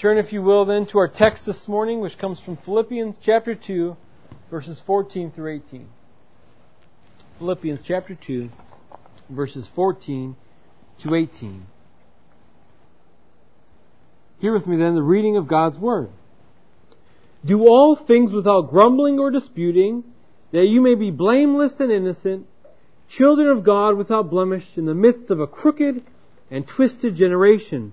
Turn, if you will, then to our text this morning, which comes from Philippians chapter 2, verses 14 through 18. Philippians chapter 2, verses 14 to 18. Hear with me then the reading of God's Word. Do all things without grumbling or disputing, that you may be blameless and innocent, children of God without blemish in the midst of a crooked and twisted generation,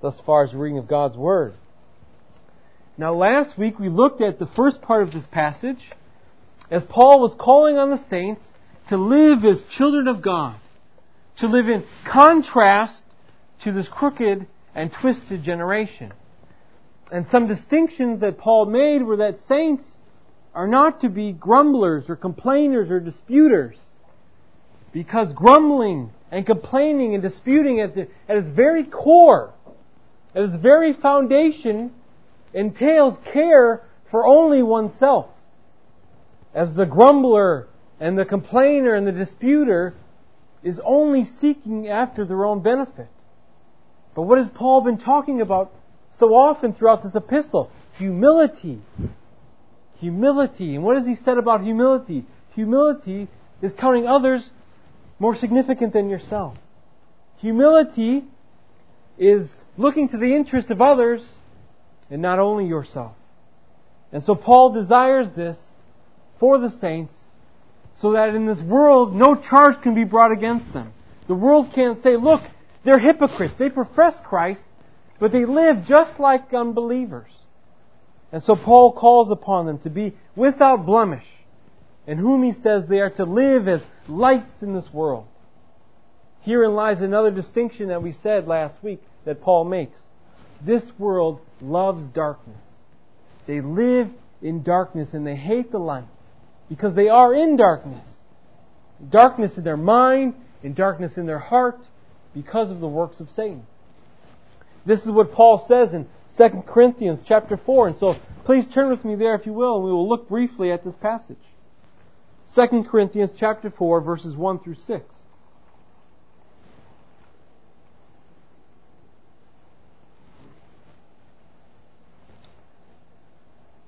Thus far as reading of God's Word. Now last week we looked at the first part of this passage as Paul was calling on the saints to live as children of God, to live in contrast to this crooked and twisted generation. And some distinctions that Paul made were that saints are not to be grumblers or complainers or disputers. Because grumbling and complaining and disputing at, the, at its very core, its very foundation, entails care for only oneself. As the grumbler and the complainer and the disputer is only seeking after their own benefit. But what has Paul been talking about so often throughout this epistle? Humility. Humility. And what has he said about humility? Humility is counting others more significant than yourself. Humility is looking to the interest of others and not only yourself. And so Paul desires this for the saints so that in this world no charge can be brought against them. The world can't say, look, they're hypocrites. They profess Christ, but they live just like unbelievers. And so Paul calls upon them to be without blemish, in whom he says they are to live as lights in this world. Herein lies another distinction that we said last week that Paul makes. This world loves darkness. They live in darkness and they hate the light because they are in darkness. Darkness in their mind, in darkness in their heart, because of the works of Satan. This is what Paul says in 2 Corinthians chapter 4. And so please turn with me there if you will, and we will look briefly at this passage. 2 Corinthians chapter 4 verses 1 through 6.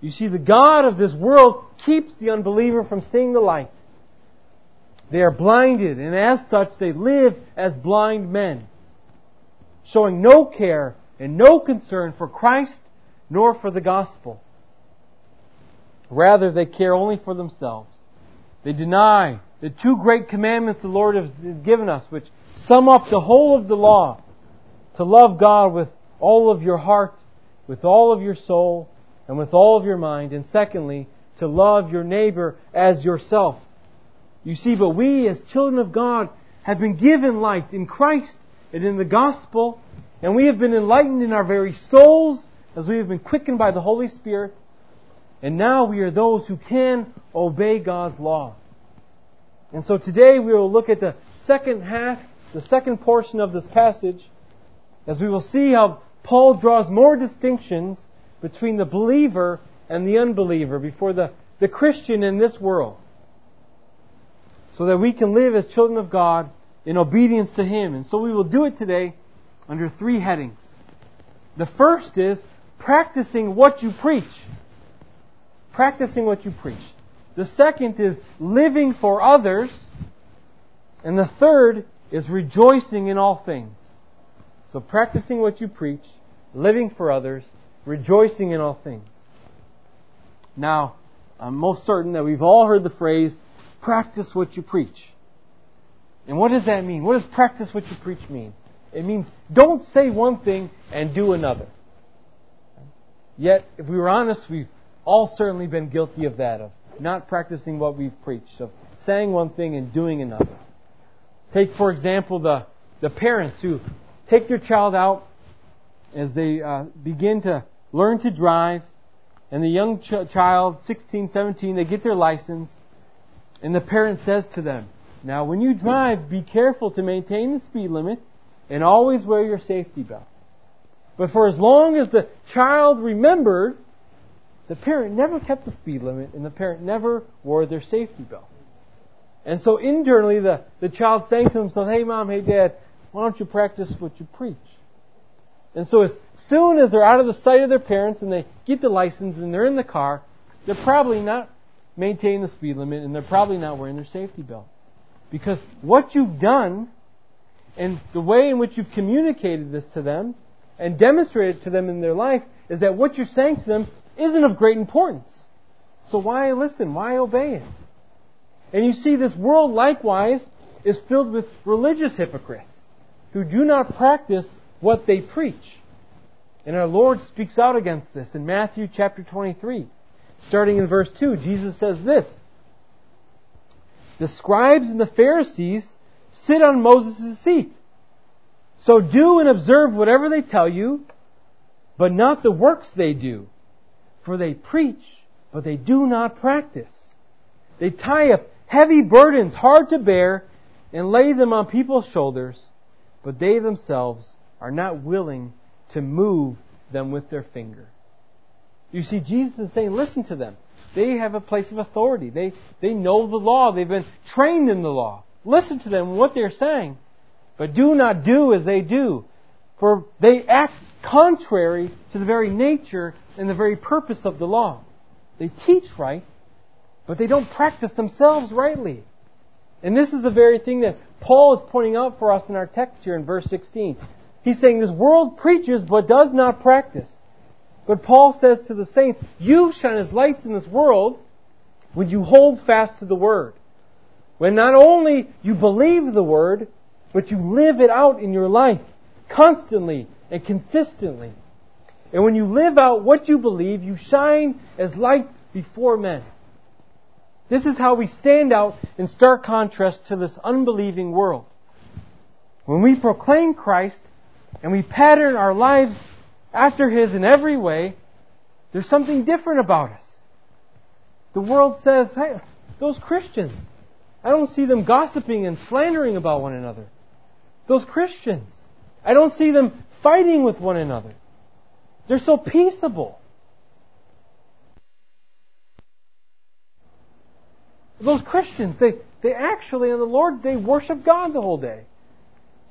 You see, the God of this world keeps the unbeliever from seeing the light. They are blinded, and as such, they live as blind men, showing no care and no concern for Christ nor for the gospel. Rather, they care only for themselves. They deny the two great commandments the Lord has given us, which sum up the whole of the law to love God with all of your heart, with all of your soul, and with all of your mind, and secondly, to love your neighbor as yourself. You see, but we as children of God have been given light in Christ and in the gospel, and we have been enlightened in our very souls as we have been quickened by the Holy Spirit, and now we are those who can obey God's law. And so today we will look at the second half, the second portion of this passage, as we will see how Paul draws more distinctions between the believer and the unbeliever, before the, the Christian in this world. So that we can live as children of God in obedience to Him. And so we will do it today under three headings. The first is practicing what you preach. Practicing what you preach. The second is living for others. And the third is rejoicing in all things. So practicing what you preach, living for others, rejoicing in all things. Now, I'm most certain that we've all heard the phrase, practice what you preach. And what does that mean? What does practice what you preach mean? It means don't say one thing and do another. Yet, if we were honest, we've all certainly been guilty of that, of not practicing what we've preached, of saying one thing and doing another. Take, for example, the, the parents who take their child out as they uh, begin to learn to drive, and the young ch- child, 16, 17, they get their license, and the parent says to them, Now, when you drive, be careful to maintain the speed limit and always wear your safety belt. But for as long as the child remembered, the parent never kept the speed limit and the parent never wore their safety belt. And so internally, the, the child saying to himself, Hey mom, hey dad, why don't you practice what you preach? And so as soon as they're out of the sight of their parents and they get the license and they're in the car, they're probably not maintaining the speed limit and they're probably not wearing their safety belt. Because what you've done and the way in which you've communicated this to them and demonstrated to them in their life is that what you're saying to them isn't of great importance. So why listen? Why obey it? And you see, this world likewise is filled with religious hypocrites who do not practice what they preach. And our Lord speaks out against this in Matthew chapter 23. Starting in verse 2, Jesus says this The scribes and the Pharisees sit on Moses' seat. So do and observe whatever they tell you, but not the works they do. For they preach, but they do not practice. They tie up heavy burdens hard to bear and lay them on people's shoulders, but they themselves are not willing to move them with their finger. You see, Jesus is saying, listen to them. They have a place of authority. They, they know the law. They've been trained in the law. Listen to them, what they're saying. But do not do as they do, for they act contrary to the very nature and the very purpose of the law. They teach right, but they don't practice themselves rightly. And this is the very thing that Paul is pointing out for us in our text here in verse 16. He's saying this world preaches but does not practice. But Paul says to the saints, you shine as lights in this world when you hold fast to the word. When not only you believe the word, but you live it out in your life constantly and consistently. And when you live out what you believe, you shine as lights before men. This is how we stand out in stark contrast to this unbelieving world. When we proclaim Christ and we pattern our lives after His in every way, there's something different about us. The world says, hey, those Christians, I don't see them gossiping and slandering about one another. Those Christians, I don't see them fighting with one another. They're so peaceable. Those Christians, they, they actually on the Lord's Day worship God the whole day.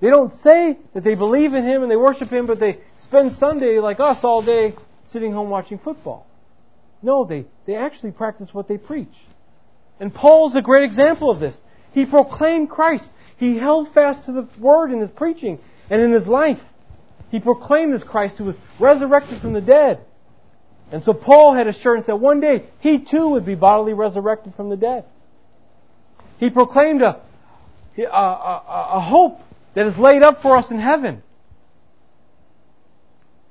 They don't say that they believe in Him and they worship Him, but they spend Sunday like us all day sitting home watching football. No, they, they actually practice what they preach. And Paul's a great example of this. He proclaimed Christ. He held fast to the Word in his preaching and in his life. He proclaimed this Christ who was resurrected from the dead. And so Paul had assurance that one day he too would be bodily resurrected from the dead. He proclaimed a, a, a, a hope that is laid up for us in heaven.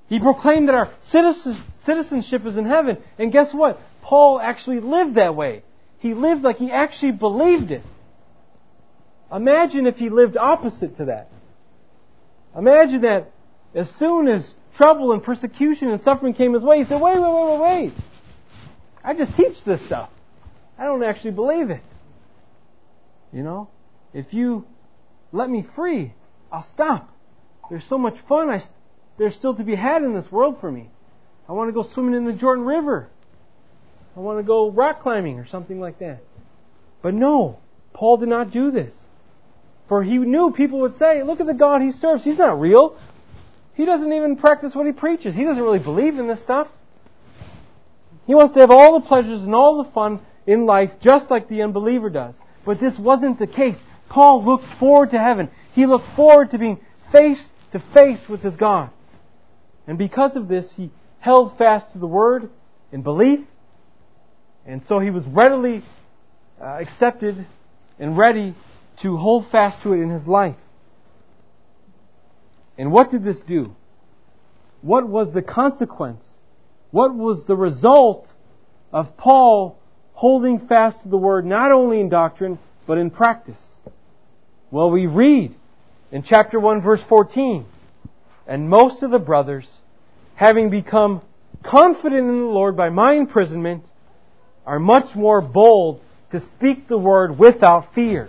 He proclaimed that our citizenship is in heaven. And guess what? Paul actually lived that way. He lived like he actually believed it. Imagine if he lived opposite to that. Imagine that as soon as trouble and persecution and suffering came his way, he said, wait, wait, wait, wait, wait. I just teach this stuff. I don't actually believe it. You know, if you let me free, I'll stop. There's so much fun I, there's still to be had in this world for me. I want to go swimming in the Jordan River. I want to go rock climbing or something like that. But no, Paul did not do this. For he knew people would say, look at the God he serves. He's not real. He doesn't even practice what he preaches. He doesn't really believe in this stuff. He wants to have all the pleasures and all the fun in life just like the unbeliever does. But this wasn't the case. Paul looked forward to heaven. He looked forward to being face to face with his God. And because of this, he held fast to the word in belief. And so he was readily uh, accepted and ready to hold fast to it in his life. And what did this do? What was the consequence? What was the result of Paul holding fast to the word not only in doctrine, but in practice? Well, we read in chapter 1 verse 14, and most of the brothers, having become confident in the Lord by my imprisonment, are much more bold to speak the word without fear.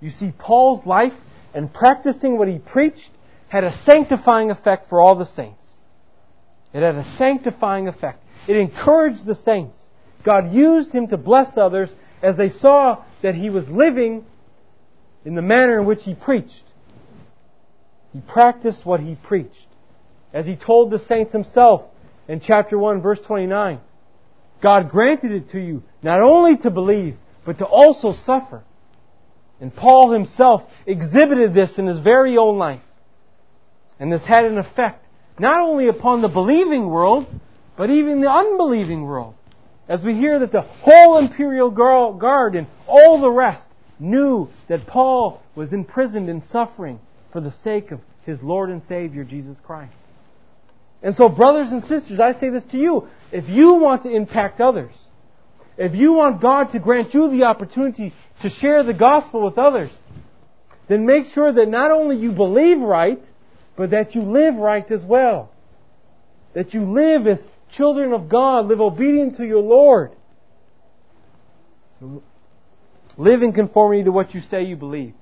You see, Paul's life and practicing what he preached had a sanctifying effect for all the saints. It had a sanctifying effect. It encouraged the saints. God used him to bless others as they saw that he was living in the manner in which he preached. He practiced what he preached. As he told the saints himself in chapter 1 verse 29, God granted it to you not only to believe, but to also suffer. And Paul himself exhibited this in his very own life. And this had an effect not only upon the believing world, but even the unbelieving world. As we hear that the whole imperial guard and all the rest knew that Paul was imprisoned and suffering for the sake of his Lord and Savior, Jesus Christ. And so, brothers and sisters, I say this to you. If you want to impact others, if you want God to grant you the opportunity to share the gospel with others, then make sure that not only you believe right, but that you live right as well. That you live as children of God, live obedient to your Lord. Live in conformity to what you say you believe.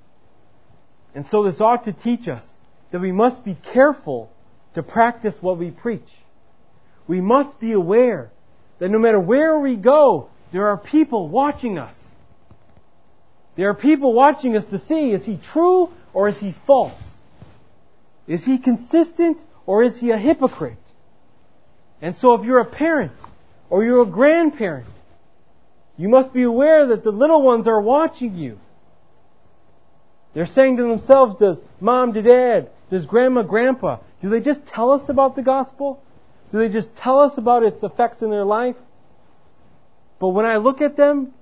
And so this ought to teach us that we must be careful to practice what we preach. We must be aware that no matter where we go, there are people watching us. There are people watching us to see, is he true or is he false? Is he consistent or is he a hypocrite? And so if you're a parent or you're a grandparent, you must be aware that the little ones are watching you. They're saying to themselves, does mom, to dad, does grandma, grandpa, do they just tell us about the gospel? Do they just tell us about its effects in their life? But when I look at them,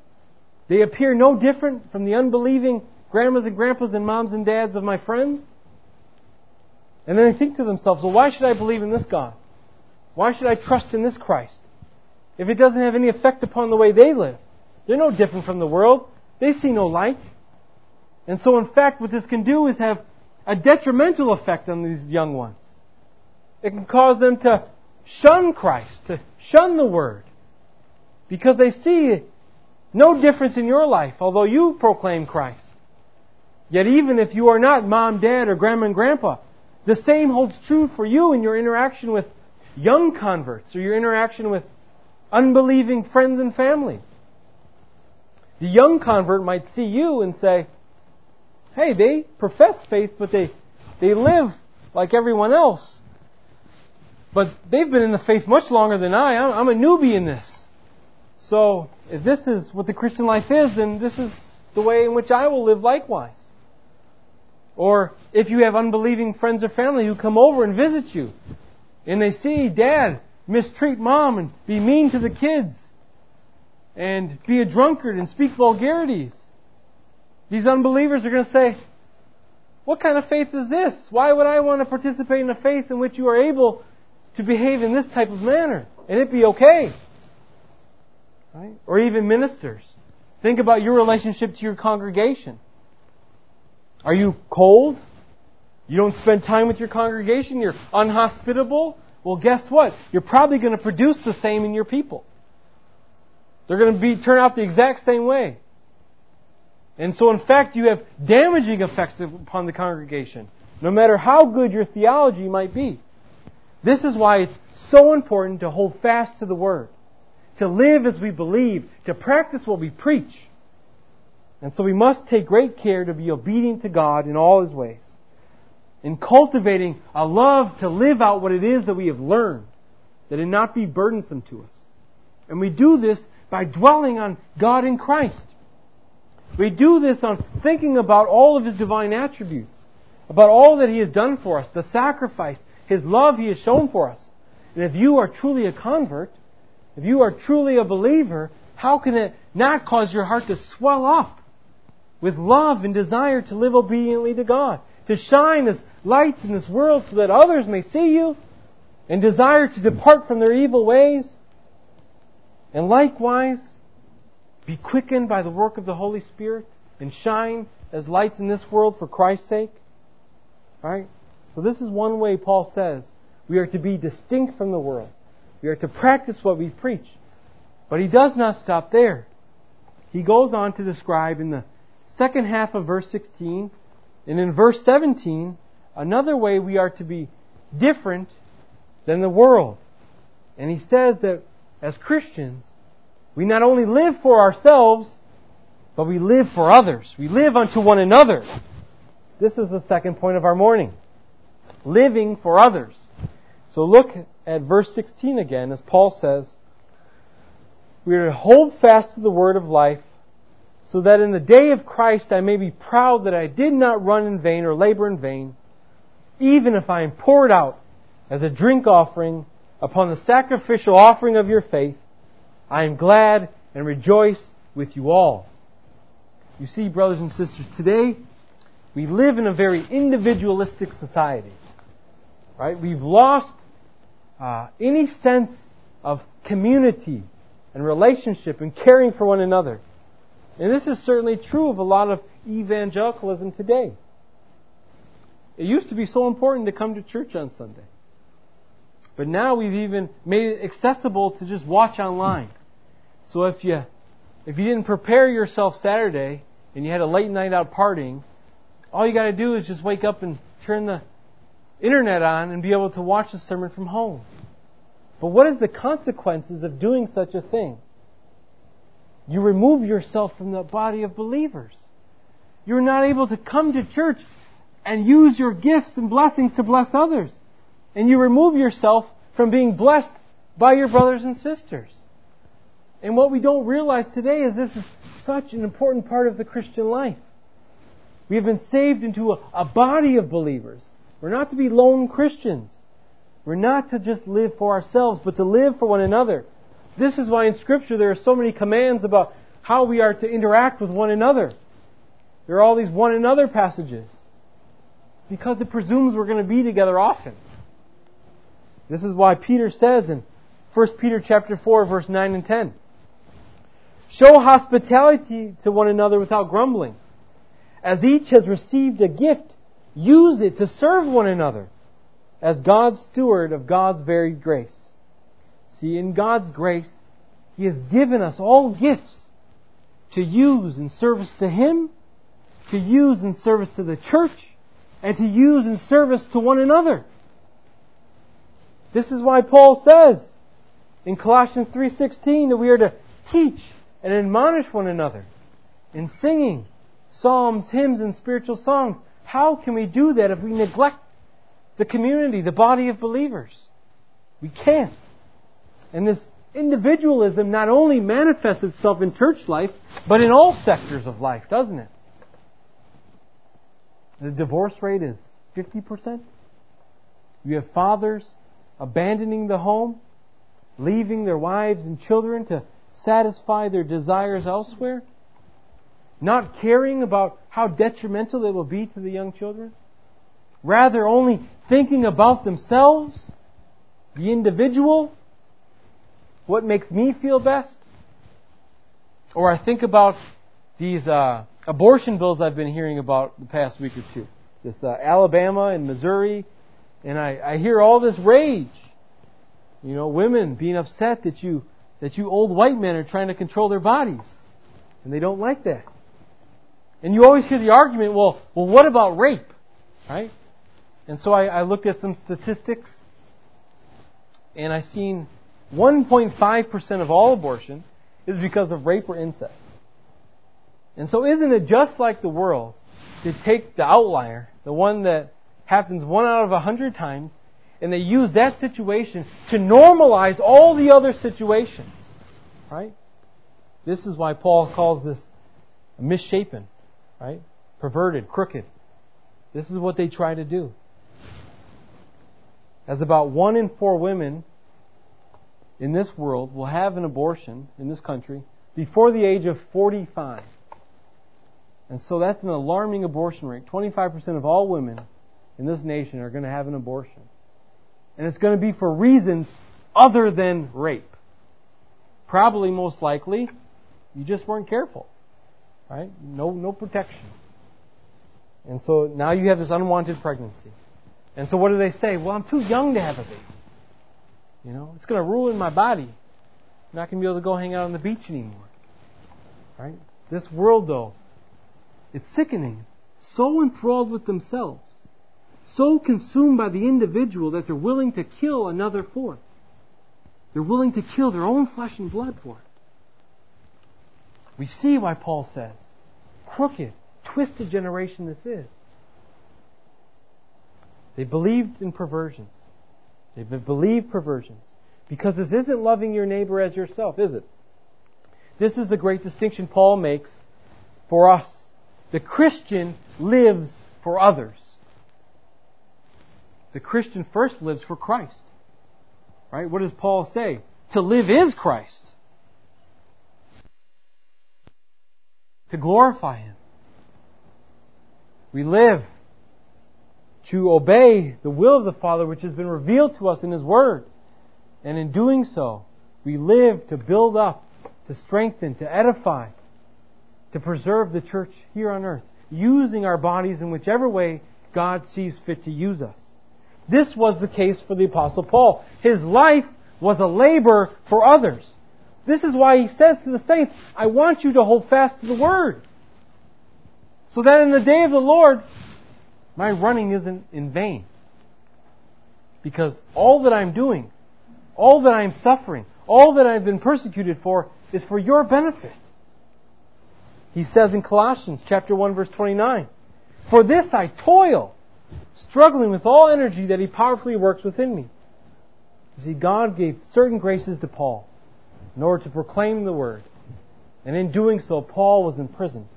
they appear no different from the unbelieving grandmas and grandpas and moms and dads of my friends. And then they think to themselves, well, why should I believe in this God? Why should I trust in this Christ? If it doesn't have any effect upon the way they live. They're no different from the world. They see no light. And so in fact, what this can do is have a detrimental effect on these young ones. It can cause them to shun Christ, to shun the Word. Because they see no difference in your life, although you proclaim Christ. Yet even if you are not mom, dad, or grandma and grandpa, the same holds true for you in your interaction with young converts or your interaction with unbelieving friends and family. The young convert might see you and say, hey, they profess faith, but they, they live like everyone else. But they've been in the faith much longer than I. I'm, I'm a newbie in this. So, if this is what the Christian life is, then this is the way in which I will live likewise. Or if you have unbelieving friends or family who come over and visit you, and they see dad mistreat mom and be mean to the kids, and be a drunkard and speak vulgarities, these unbelievers are going to say, What kind of faith is this? Why would I want to participate in a faith in which you are able to behave in this type of manner and it be okay? Right? Or even ministers. Think about your relationship to your congregation. Are you cold? You don't spend time with your congregation? You're unhospitable? Well, guess what? You're probably going to produce the same in your people. They're going to be, turn out the exact same way. And so, in fact, you have damaging effects upon the congregation, no matter how good your theology might be. This is why it's so important to hold fast to the Word. to live as we believe, to practice what we preach. And so we must take great care to be obedient to God in all His ways. In cultivating a love to live out what it is that we have learned, that it not be burdensome to us. And we do this by dwelling on God in Christ. We do this on thinking about all of His divine attributes, about all that He has done for us, the sacrifice, His love He has shown for us. And if you are truly a convert, if you are truly a believer, how can it not cause your heart to swell up with love and desire to live obediently to God? To shine as lights in this world so that others may see you and desire to depart from their evil ways? And likewise, be quickened by the work of the Holy Spirit and shine as lights in this world for Christ's sake? Right? So this is one way Paul says we are to be distinct from the world. We are to practice what we preach. But he does not stop there. He goes on to describe in the second half of verse 16 and in verse 17 another way we are to be different than the world. And he says that as Christians, we not only live for ourselves, but we live for others. We live unto one another. This is the second point of our morning. Living for others. So look at verse 16 again as Paul says, We are to hold fast to the word of life, so that in the day of Christ I may be proud that I did not run in vain or labor in vain, even if I am poured out as a drink offering upon the sacrificial offering of your faith. I am glad and rejoice with you all. You see, brothers and sisters, today we live in a very individualistic society. Right? We've lost uh, any sense of community and relationship and caring for one another. And this is certainly true of a lot of evangelicalism today. It used to be so important to come to church on Sunday. But now we've even made it accessible to just watch online. So if you if you didn't prepare yourself Saturday and you had a late night out partying, all you got to do is just wake up and turn the internet on and be able to watch the sermon from home. But what is the consequences of doing such a thing? You remove yourself from the body of believers. You're not able to come to church and use your gifts and blessings to bless others. And you remove yourself from being blessed by your brothers and sisters. And what we don't realize today is this is such an important part of the Christian life. We have been saved into a, a body of believers. We're not to be lone Christians. We're not to just live for ourselves, but to live for one another. This is why in Scripture there are so many commands about how we are to interact with one another. There are all these one another passages. Because it presumes we're going to be together often. This is why Peter says in 1 Peter chapter 4 verse 9 and 10. Show hospitality to one another without grumbling. As each has received a gift, use it to serve one another as God's steward of God's varied grace. See, in God's grace, He has given us all gifts to use in service to Him, to use in service to the church, and to use in service to one another. This is why Paul says in Colossians 3:16 that we are to teach and admonish one another in singing psalms, hymns, and spiritual songs. How can we do that if we neglect the community, the body of believers? We can't. And this individualism not only manifests itself in church life, but in all sectors of life, doesn't it? The divorce rate is 50%. You have fathers abandoning the home, leaving their wives and children to satisfy their desires elsewhere, not caring about how detrimental it will be to the young children, rather only thinking about themselves, the individual, what makes me feel best. Or I think about these uh, abortion bills I've been hearing about the past week or two. This uh, Alabama and Missouri, and I, I hear all this rage. You know, women being upset that you that you old white men are trying to control their bodies. And they don't like that. And you always hear the argument, well, well, what about rape? Right? And so I, I looked at some statistics, and I seen 1.5% of all abortion is because of rape or incest. And so isn't it just like the world to take the outlier, the one that happens one out of a hundred times, and they use that situation to normalize all the other situations. Right? This is why Paul calls this misshapen, right? Perverted, crooked. This is what they try to do. As about one in four women in this world will have an abortion in this country before the age of 45. And so that's an alarming abortion rate. 25% of all women in this nation are going to have an abortion. And it's going to be for reasons other than rape. Probably most likely, you just weren't careful. Right? No, no protection. And so now you have this unwanted pregnancy. And so what do they say? Well, I'm too young to have a baby. You know, it's going to ruin my body. I'm not going to be able to go hang out on the beach anymore. Right? This world, though, it's sickening. So enthralled with themselves, so consumed by the individual that they're willing to kill another for it. They're willing to kill their own flesh and blood for it. We see why Paul says, crooked, twisted generation this is. They believed in perversions. They believe perversions. Because this isn't loving your neighbor as yourself, is it? This is the great distinction Paul makes for us. The Christian lives for others. The Christian first lives for Christ. Right? What does Paul say? To live is Christ. To glorify Him. We live to obey the will of the Father which has been revealed to us in His Word. And in doing so, we live to build up, to strengthen, to edify, to preserve the church here on earth, using our bodies in whichever way God sees fit to use us. This was the case for the Apostle Paul. His life was a labor for others. This is why he says to the saints, I want you to hold fast to the Word. So that in the day of the Lord, my running isn't in vain. Because all that I'm doing, all that I'm suffering, all that I've been persecuted for is for your benefit. He says in Colossians chapter 1 verse 29, For this I toil, struggling with all energy that he powerfully works within me. You see, God gave certain graces to Paul in order to proclaim the word. And in doing so, Paul was imprisoned.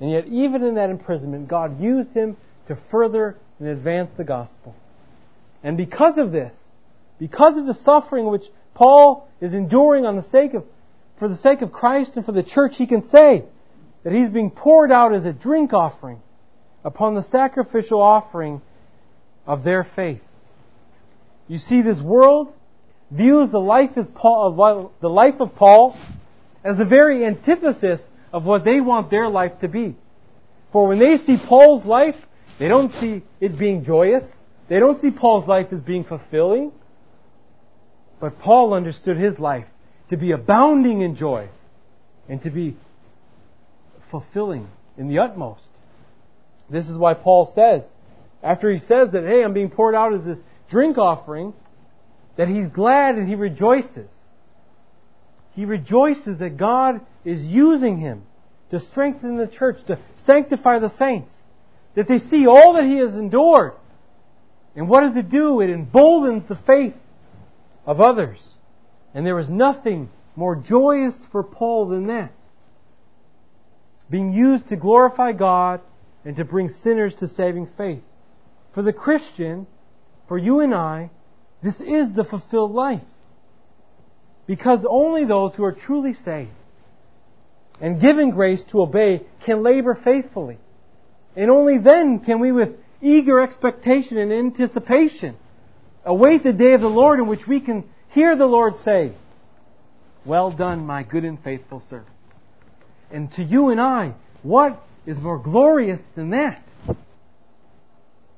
And yet, even in that imprisonment, God used him to further and advance the gospel. And because of this, because of the suffering which Paul is enduring on the sake of, for the sake of Christ and for the church, he can say that he's being poured out as a drink offering upon the sacrificial offering of their faith. You see, this world views the life, Paul, the life of Paul as the very antithesis of what they want their life to be. For when they see Paul's life, they don't see it being joyous. They don't see Paul's life as being fulfilling. But Paul understood his life to be abounding in joy and to be fulfilling in the utmost. This is why Paul says, after he says that, hey, I'm being poured out as this drink offering, that he's glad and he rejoices. He rejoices that God is using him to strengthen the church, to sanctify the saints. That they see all that he has endured. And what does it do? It emboldens the faith of others. And there is nothing more joyous for Paul than that. Being used to glorify God and to bring sinners to saving faith. For the Christian, for you and I, this is the fulfilled life. Because only those who are truly saved and given grace to obey can labor faithfully. And only then can we with eager expectation and anticipation await the day of the Lord in which we can hear the Lord say, Well done, my good and faithful servant. And to you and I, what is more glorious than that?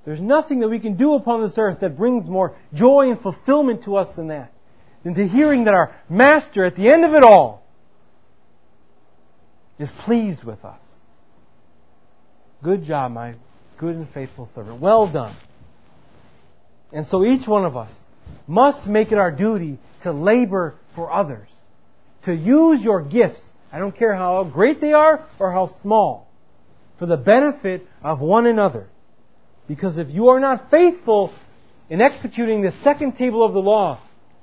There's nothing that we can do upon this earth that brings more joy and fulfillment to us than that. Than to hearing that our Master, at the end of it all, is pleased with us. Good job, my good and faithful servant. Well done. And so each one of us must make it our duty to labor for others. To use your gifts, I don't care how great they are or how small, for the benefit of one another. Because if you are not faithful in executing the second table of the law,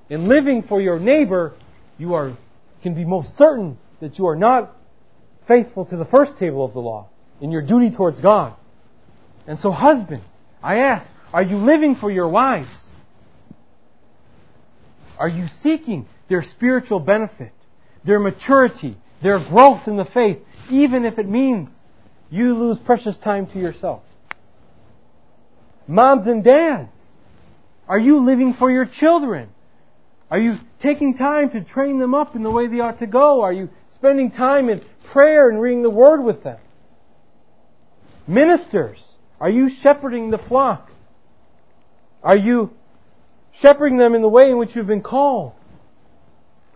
in living for your neighbor, you are, can be most certain that you are not faithful to the first table of the law in your duty towards God. And so husbands, I ask, are you living for your wives? Are you seeking their spiritual benefit, their maturity, their growth in the faith, even if it means you lose precious time to yourself? Moms and dads, are you living for your children? Are you taking time to train them up in the way they ought to go? Are you spending time in prayer and reading the Word with them? Ministers, are you shepherding the flock? Are you shepherding them in the way in which you've been called?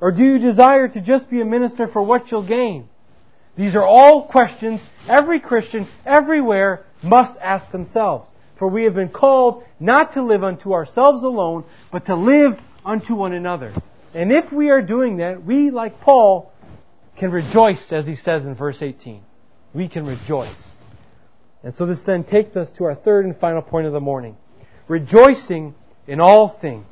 Or do you desire to just be a minister for what you'll gain? These are all questions every Christian everywhere must ask themselves. For we have been called not to live unto ourselves alone, but to live unto one another. And if we are doing that, we, like Paul, can rejoice, as he says in verse 18. We can rejoice. And so this then takes us to our third and final point of the morning. Rejoicing in all things.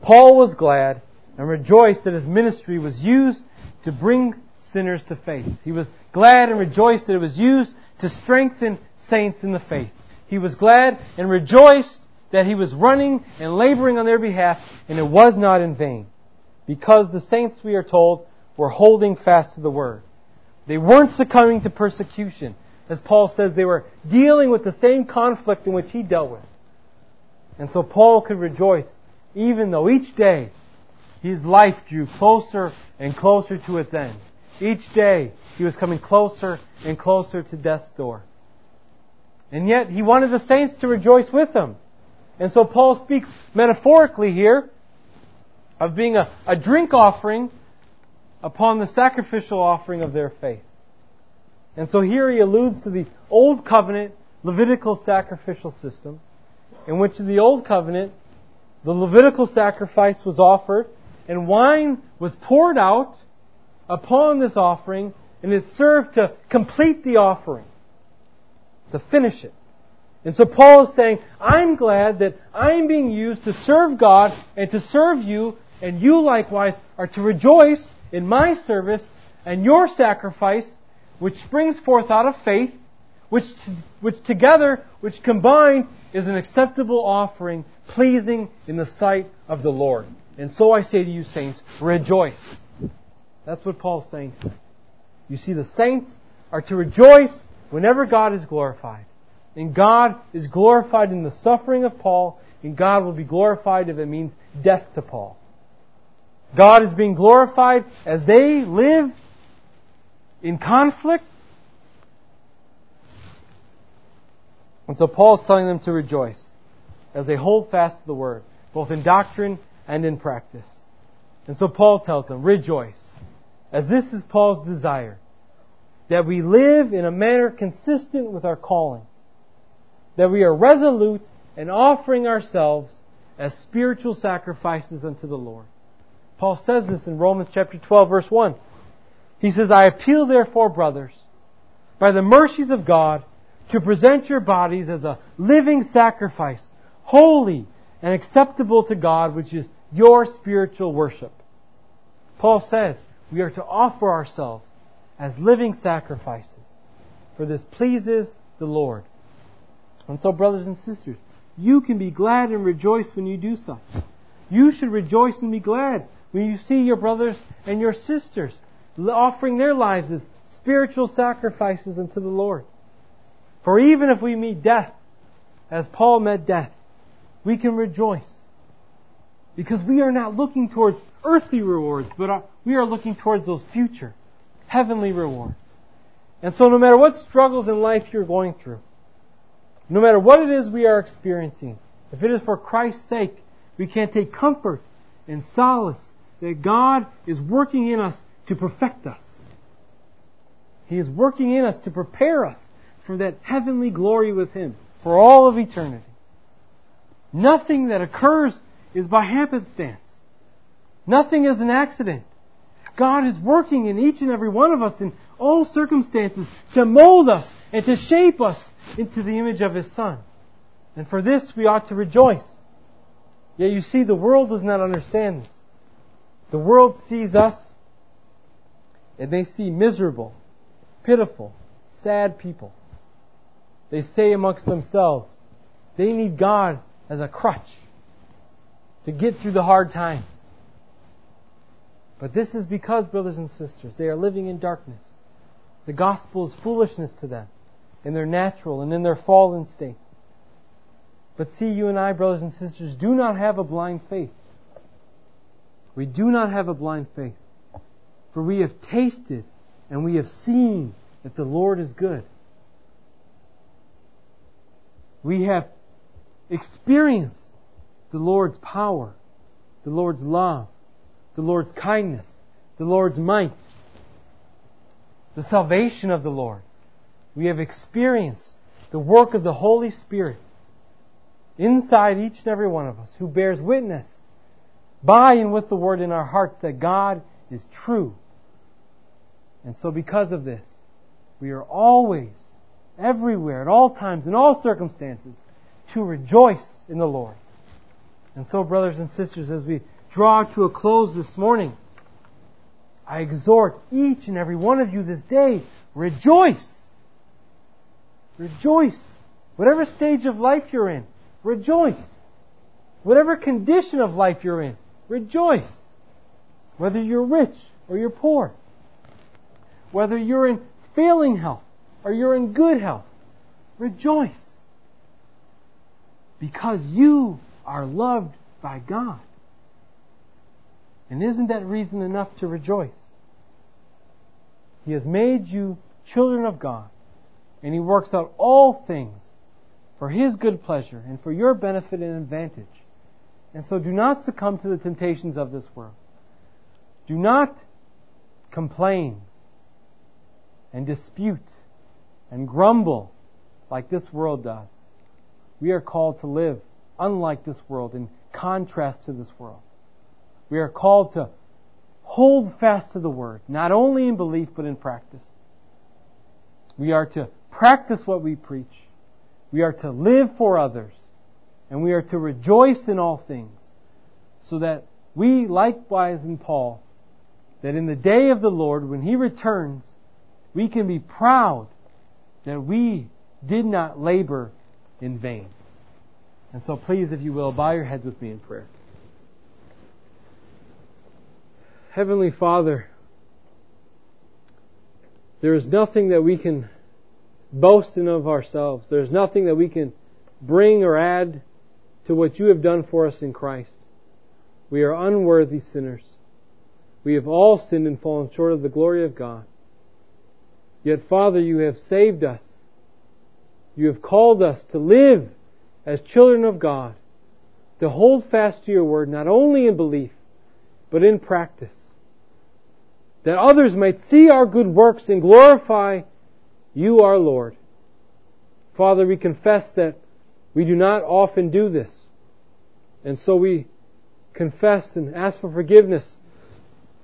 Paul was glad and rejoiced that his ministry was used to bring sinners to faith. He was glad and rejoiced that it was used to strengthen saints in the faith. He was glad and rejoiced that he was running and laboring on their behalf, and it was not in vain. Because the saints, we are told, were holding fast to the word. They weren't succumbing to persecution. As Paul says, they were dealing with the same conflict in which he dealt with. And so Paul could rejoice, even though each day his life drew closer and closer to its end. Each day he was coming closer and closer to death's door. And yet he wanted the saints to rejoice with him. And so Paul speaks metaphorically here of being a, a drink offering upon the sacrificial offering of their faith. And so here he alludes to the Old Covenant Levitical sacrificial system, in which in the Old Covenant, the Levitical sacrifice was offered, and wine was poured out upon this offering, and it served to complete the offering, to finish it. And so Paul is saying, I'm glad that I'm being used to serve God and to serve you, and you likewise are to rejoice in my service and your sacrifice, which springs forth out of faith, which, which together, which combined, is an acceptable offering, pleasing in the sight of the Lord. And so I say to you, saints, rejoice. That's what Paul's saying. You see, the saints are to rejoice whenever God is glorified. And God is glorified in the suffering of Paul, and God will be glorified if it means death to Paul. God is being glorified as they live in conflict. And so Paul is telling them to rejoice as they hold fast to the word, both in doctrine and in practice. And so Paul tells them, rejoice, as this is Paul's desire, that we live in a manner consistent with our calling, that we are resolute in offering ourselves as spiritual sacrifices unto the Lord. Paul says this in Romans chapter 12 verse 1. He says, I appeal therefore, brothers, by the mercies of God, to present your bodies as a living sacrifice, holy and acceptable to God, which is your spiritual worship. Paul says we are to offer ourselves as living sacrifices, for this pleases the Lord. And so, brothers and sisters, you can be glad and rejoice when you do such. You should rejoice and be glad when you see your brothers and your sisters offering their lives as spiritual sacrifices unto the Lord. For even if we meet death, as Paul met death, we can rejoice. Because we are not looking towards earthly rewards, but we are looking towards those future, heavenly rewards. And so no matter what struggles in life you're going through, no matter what it is we are experiencing, if it is for Christ's sake, we can take comfort and solace that God is working in us to perfect us. He is working in us to prepare us for that heavenly glory with Him for all of eternity. Nothing that occurs is by happenstance. Nothing is an accident. God is working in each and every one of us in all circumstances to mold us and to shape us into the image of His Son. And for this we ought to rejoice. Yet you see, the world does not understand this. The world sees us and they see miserable, pitiful, sad people. They say amongst themselves, they need God as a crutch to get through the hard times. But this is because, brothers and sisters, they are living in darkness. The gospel is foolishness to them in their natural and in their fallen state. But see, you and I, brothers and sisters, do not have a blind faith. We do not have a blind faith. For we have tasted and we have seen that the Lord is good. We have experienced the Lord's power, the Lord's love, the Lord's kindness, the Lord's might, the salvation of the Lord. We have experienced the work of the Holy Spirit inside each and every one of us who bears witness by and with the Word in our hearts that God is true. And so because of this, we are always, everywhere, at all times, in all circumstances, to rejoice in the Lord. And so, brothers and sisters, as we draw to a close this morning, I exhort each and every one of you this day, rejoice. Rejoice. Whatever stage of life you're in, rejoice. Whatever condition of life you're in, rejoice. Whether you're rich or you're poor. Whether you're in failing health or you're in good health, rejoice. Because you are loved by God. And isn't that reason enough to rejoice? He has made you children of God, and He works out all things for His good pleasure and for your benefit and advantage. And so do not succumb to the temptations of this world. Do not complain and dispute and grumble like this world does. We are called to live unlike this world in contrast to this world. We are called to hold fast to the Word, not only in belief but in practice. We are to practice what we preach. We are to live for others. And we are to rejoice in all things. So that we, likewise in Paul, that in the day of the Lord, when He returns, we can be proud that we did not labor in vain. And so please, if you will, bow your heads with me in prayer. Heavenly Father, there is nothing that we can boast in of ourselves. There's nothing that we can bring or add to what you have done for us in Christ. We are unworthy sinners. We have all sinned and fallen short of the glory of God. Yet, Father, you have saved us. You have called us to live as children of God, to hold fast to your word, not only in belief, but in practice. That others might see our good works and glorify you, our Lord. Father, we confess that we do not often do this. And so we confess and ask for forgiveness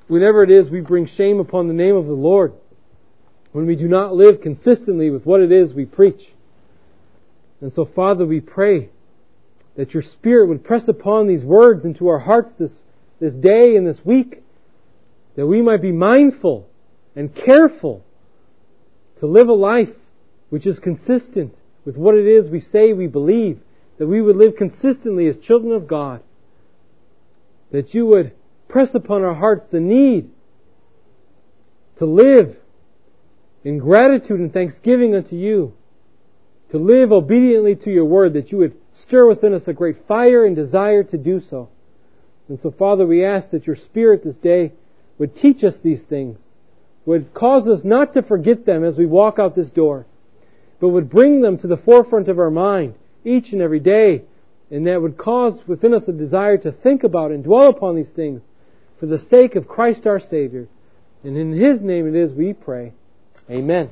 whenever it is we bring shame upon the name of the Lord when we do not live consistently with what it is we preach. And so, Father, we pray that your Spirit would press upon these words into our hearts this, this day and this week, that we might be mindful and careful to live a life which is consistent with what it is we say we believe, that we would live consistently as children of God, that you would press upon our hearts the need to live in gratitude and thanksgiving unto you, to live obediently to your word, that you would stir within us a great fire and desire to do so. And so, Father, we ask that your Spirit this day would teach us these things, would cause us not to forget them as we walk out this door, but would bring them to the forefront of our mind each and every day, and that would cause within us a desire to think about and dwell upon these things for the sake of Christ our Savior. And in His name it is we pray. Amen.